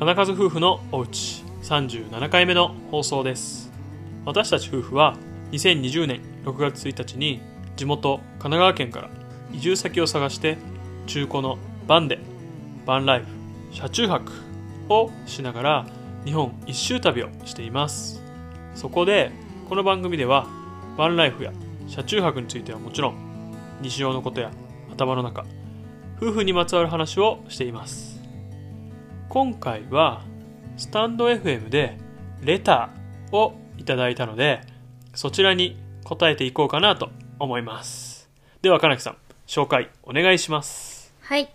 金数夫婦のおうち。37回目の放送です。私たち夫婦は2020年6月1日に地元神奈川県から移住先を探して中古のバンでバンライフ車中泊をしながら日本一周旅をしています。そこでこの番組ではバンライフや車中泊についてはもちろん日常のことや頭の中夫婦にまつわる話をしています。今回はスタンド FM でレターをいただいたのでそちらに答えていこうかなと思いますでは金木さん紹介お願いしますはい。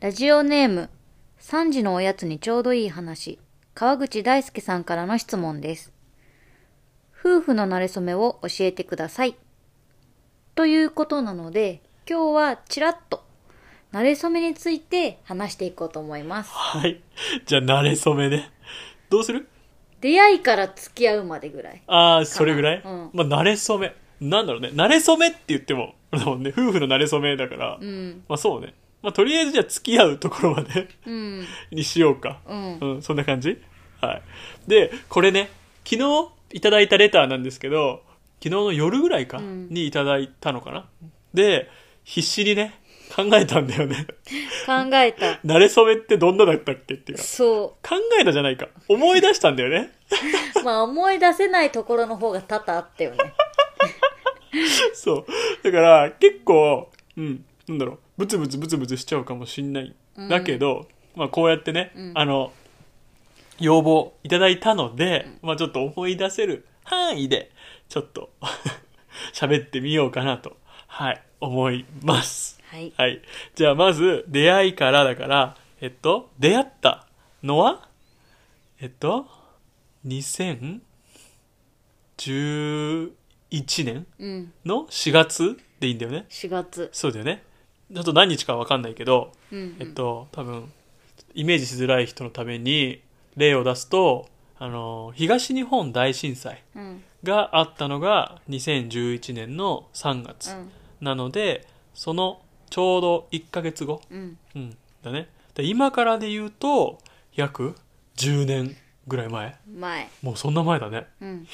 ラジオネーム、3時のおやつにちょうどいい話、川口大輔さんからの質問です。夫婦の馴れ初めを教えてください。ということなので、今日はちらっと、馴れ初めについて話していこうと思います。はいじゃあ慣れ初めねどうする？出会いから付き合うまでぐらい。ああそれぐらい、うんまあ慣れ初めなんだろうね慣れ初めって言ってもだもんね夫婦の慣れ初めだから、うん。まあそうねまあとりあえずじゃあ付き合うところまでうん。にしようかうん。うん、そんな感じ？はい。で、これね、昨日いただいたレターなんですけど、昨日の夜ぐらいか、うんにいただいたのかな？で、必死にね、考えたんだよね。考えた。慣れ初めってどんなだったっけっていうか。そ考えたじゃないか。思い出したんだよね。う。まあ思い出せないところの方が多々あったよね。そう。だから、結構、うん、なんだろう、ブツブツブツブツしちゃうかもしんない。だけど、まあこうやってね、うんあの、要望いただいたので、まあちょっと思い出せる範囲で、ちょっと 喋ってみようかなと、はい、思います。はい。はい。じゃあまず、出会いからだから、えっと、出会ったのは、えっと、2011年うん。の4月でいいんだよね？4月。そうだよね。ちょっと何日かわかんないけど、うん。えっと、多分、イメージしづらい人のために例を出すと、あの、東日本大震災うん。があったのが2011年の3月うん。なので、そのちょうど1ヶ月後、うん。うん、だね。で今からで言うと、約10年ぐらい前。前。もうそんな前だね。うん。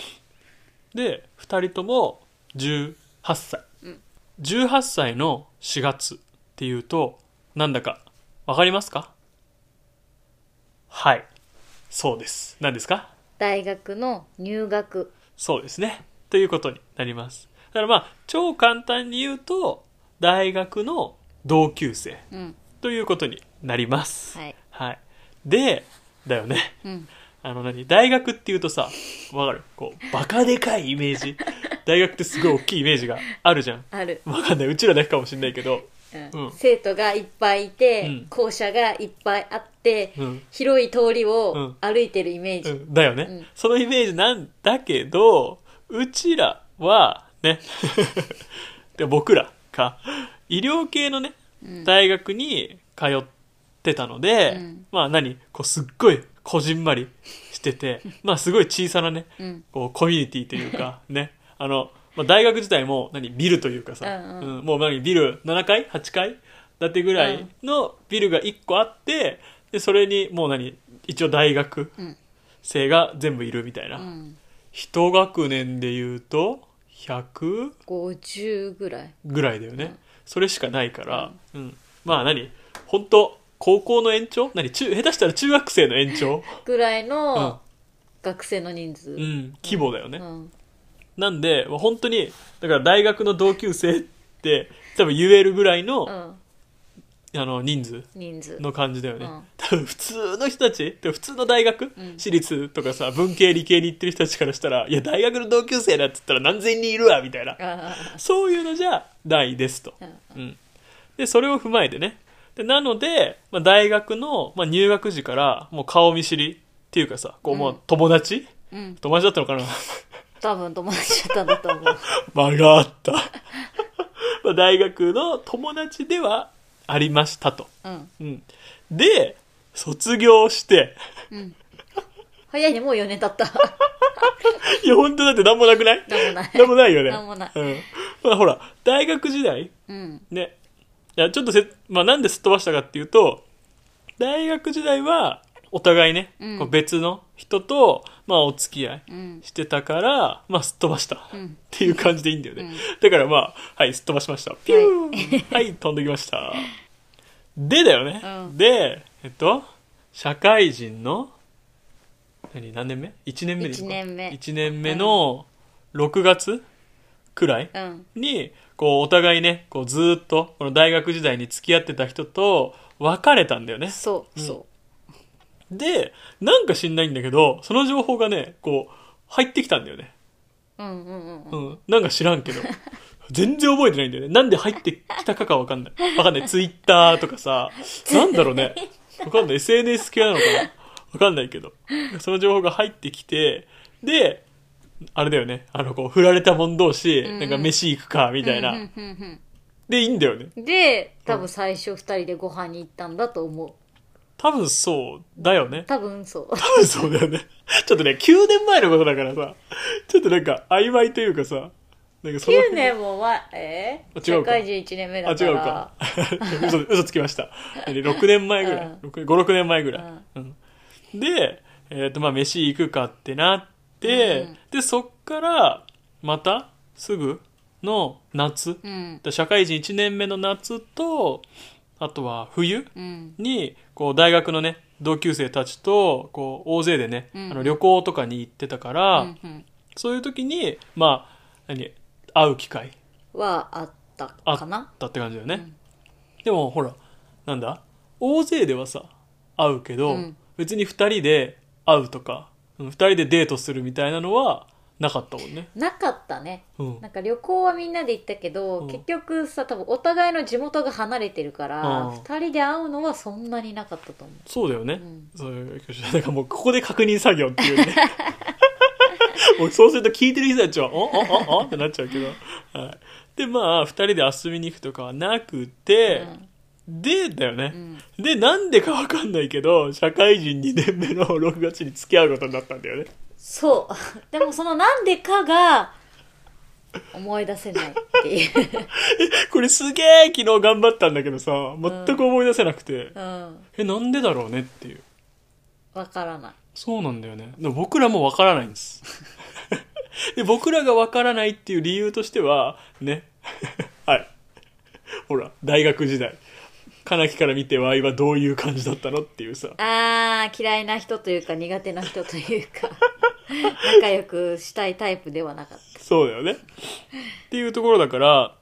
で、2人とも18歳。うん18歳の4月っていうと、なんだかわかりますか？はい。そうです。何ですか？大学の入学。そうですね。ということになります。だからまあ、超簡単に言うと、大学の同級生うん。ということになります。はい。はい。で、だよね。うん。あの何？大学っていうとさ、わかる？こう、バカでかいイメージ。大学ってすごい大きいイメージがあるじゃん。ある。わかんない。うちらだけかもしんないけど。うんうん生徒がいっぱいいて、うん校舎がいっぱいあって、うん。広い通りうをん歩いてるイメージ。うん、だよね、うんそのイメージなんだけど、うちらは、ね、で僕らか、医療系のね、うん。大学に通ってたので、うん。まあ何？こうすっごいこじんまりしてて、まあすごい小さなね、うん。こうコミュニティというか、ね、あの、まあ、大学自体も何？ビルというかさ、うんうん。うん。もう何？ビル7階 ?8 階？建てぐらいのビルが1個あって、で、それにもう何？一応大学うん。生が全部いるみたいな。うん。一学年で言うと、100 50ぐらい。ぐらいだよね。それしかないから、うん。まあ何？本当高校の延長？何？中、下手したら中学生の延長？ぐらいうんの学生の人数。うん、規模だよね。うん。なんで、もう本当に、だから大学の同級生って、多分言えるぐらいの、うん。あの、人数人数。の感じだよね。普通の人たち、普通の大学、うん私立とかさ、文系理系に行ってる人たちからしたら、いや、大学の同級生だって言ったら何千人いるわ、みたいな。あそういうのじゃないですと。あ。うんうん。で、それを踏まえてね。でなので、まあ、大学の、まあ、入学時から、もう顔見知りっていうかさ、こう、もう友達、うん。友達だったのかな？多分友達だったんだと思う。間があった。まあ大学の友達ではありましたと。うん。うん。で、卒業して、うん。早いね、もう4年経った。いや、本当だって何もなくない？なんもない。何もないよね。なんもないうん。まあほら、大学時代、うん。ね。いや、ちょっとせ、まあなんですっ飛ばしたかっていうと、大学時代は、お互いね、うんこう別の人と、まあ、お付き合いうん。してたから、まあ、すっ飛ばした。っうん。ていう感じでいいんだよね。うんだからまあ、はい、すっ飛ばしました。ピューンはい、飛んできました。でだよね。うんで、えっと、社会人の、何、何年目 ?1 年目ですか？一年目 ?1 年目の6月くらいうん。に、こう、お互いね、こう、ずーっと、この大学時代に付き合ってた人と別れたんだよね。そう、うんそで、なんか知んないんだけど、その情報がね、こう、入ってきたんだよね。う。うんうんうんううん。ん。なんか知らんけど。全然覚えてないんだよね。なんで入ってきたかかわかんない。わかんない。ツイッターとかさ、なんだろうね。わかんない。SNS 系なのかな？わかんないけど。その情報が入ってきて、で、あれだよね。あの、こう、振られた者同士、うんなんか飯行くか、みたいな。うんうんうんで、いいんだよね。うんで、多分最初二人でご飯に行ったんだと思う。多分そうだよね。多分そう。多分そうだよね。ちょっとね、9年前のことだからさ、ちょっとなんか曖昧というかさ、なんかその9年も前、え？あ違うか社会人1年目あ、だから。違うか。嘘、嘘つきました。6年前ぐらい。うん5、6年前ぐらい。うんで、えっ、と、まあ、飯行くかってなって、うんで、そっから、また、すぐの夏、うん。社会人1年目の夏と、あとは冬うん。に、こう、大学のね、同級生たちと、こう、大勢でね、うんあの旅行とかに行ってたから、うんうんそういう時に、まあ、何、会う機会はあったあっかなたって感じだよね。でも、ほら、なんだ？大勢ではさ、会うけど、うん別に二人で会うとか、うん二人でデートするみたいなのはなかったもんね。なかったね。うんなんか旅行はみんなで行ったけど、うん結局さ多分お互いの地元が離れてるから、うん二人で会うのはそんなになかったと思そうだよね。んそういう、なんかもうここで確認作業っていうね。そうすると聞いてる人たちは、おおおおってなっちゃうけど。はい。で、まあ、二人で遊びに行くとかはなくて、で、だよね。んで、なんでかわかんないけど、社会人2年目の6月に付き合うことになったんだよね。そうでもそのなんでかが思い出せないっていう これすげえ昨日頑張ったんだけどさ、全く思い出せなくて、うんえ、なんでだろうねっていう。わからないそうなんだよね。僕らもわからないんです。で、僕らがわからないっていう理由としては、ね。はい。ほら、大学時代。かなきから見てワイはどういう感じだったのっていうさ。あー嫌いな人というか苦手な人というか 仲良くしたいタイプではなかったそうだよね。っていうところだから、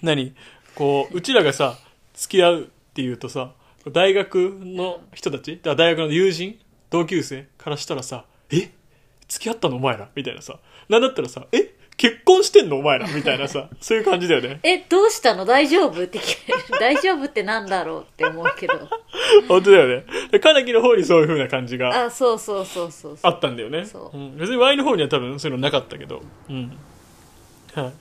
何？こう、うちらがさ、付き合うっていうとさ、大学の人たち、大学の友人、同級生からしたらさ、え？付き合ったのお前ら？みたいなさ。なんだったらさ、え？結婚してんの？お前ら？みたいなさ、そういう感じだよね。えどうしたの？大丈夫？って聞かれる 大丈夫ってなんだろう？って思うけど 本当だよね。でかなきの方にそういう風な感じがあそうそうそうそうあったんだよね。そううん、別に Y の方には多分そういうのなかったけど。うん。はい。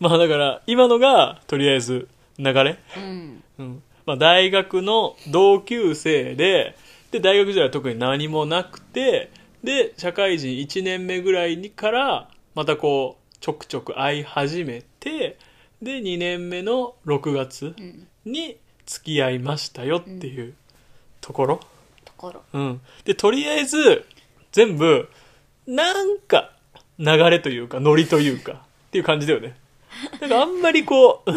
まあだから、今のが、とりあえず、流れ。うんうん。まあ大学の同級生で、で、大学時代は特に何もなくて、で、社会人1年目ぐらいにから、またこう、ちょくちょく会い始めて、で、2年目の6月うんに付き合いましたよっていうところ。ところうん。で、とりあえず、全部、なんか、流れというか、ノリというか、っていう感じだよね。なんかあんまりこう、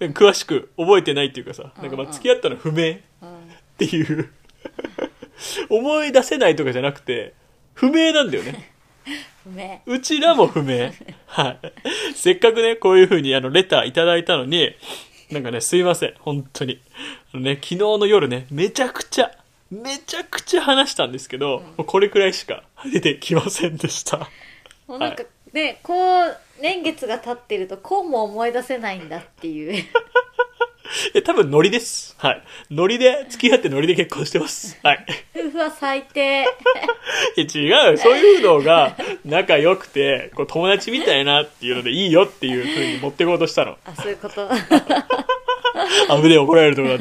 詳しく覚えてないっていうかさ、なんかまあ付き合ったの不明っうんていう、思い出せないとかじゃなくて、不明なんだよね。不明うちらも不明。はい。せっかくね、こういう風にあの、レターいただいたのに、なんかね、すいません。本当に。あのね、昨日の夜ね、めちゃくちゃ、めちゃくちゃ話したんですけど、もうこれくらいしか出てきませんでした。もうなんかねこう年月が経ってるとこうも思い出せないんだっていう え、多分ノリです。はい。ノリで、付き合ってノリで結婚してます。はい。夫婦は最低 え違う。そういうのが仲良くて、こう友達みたいなっていうのでいいよっていう風に持ってこうとしたの。あそういうこと あぶねえ怒られるとこだっ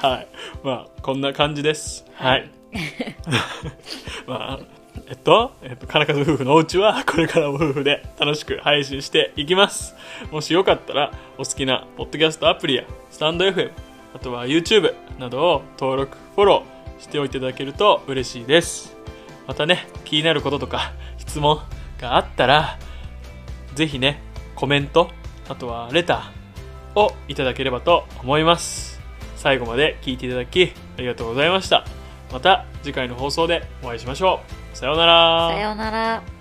た。はい。まあ、こんな感じです。はい。まあ、えっと、えっと、金数夫婦のお家は、これからも夫婦で楽しく配信していきます。もしよかったら、お好きなポッドキャストアプリや、スタンド FM、あとは YouTube などを登録、フォロー、しておいていただけると嬉しいです。またね気になることとか質問があったらぜひねコメントあとはレターをいただければと思います。最後まで聞いていただきありがとうございました。また次回の放送でお会いしましょう。さようならさようなら。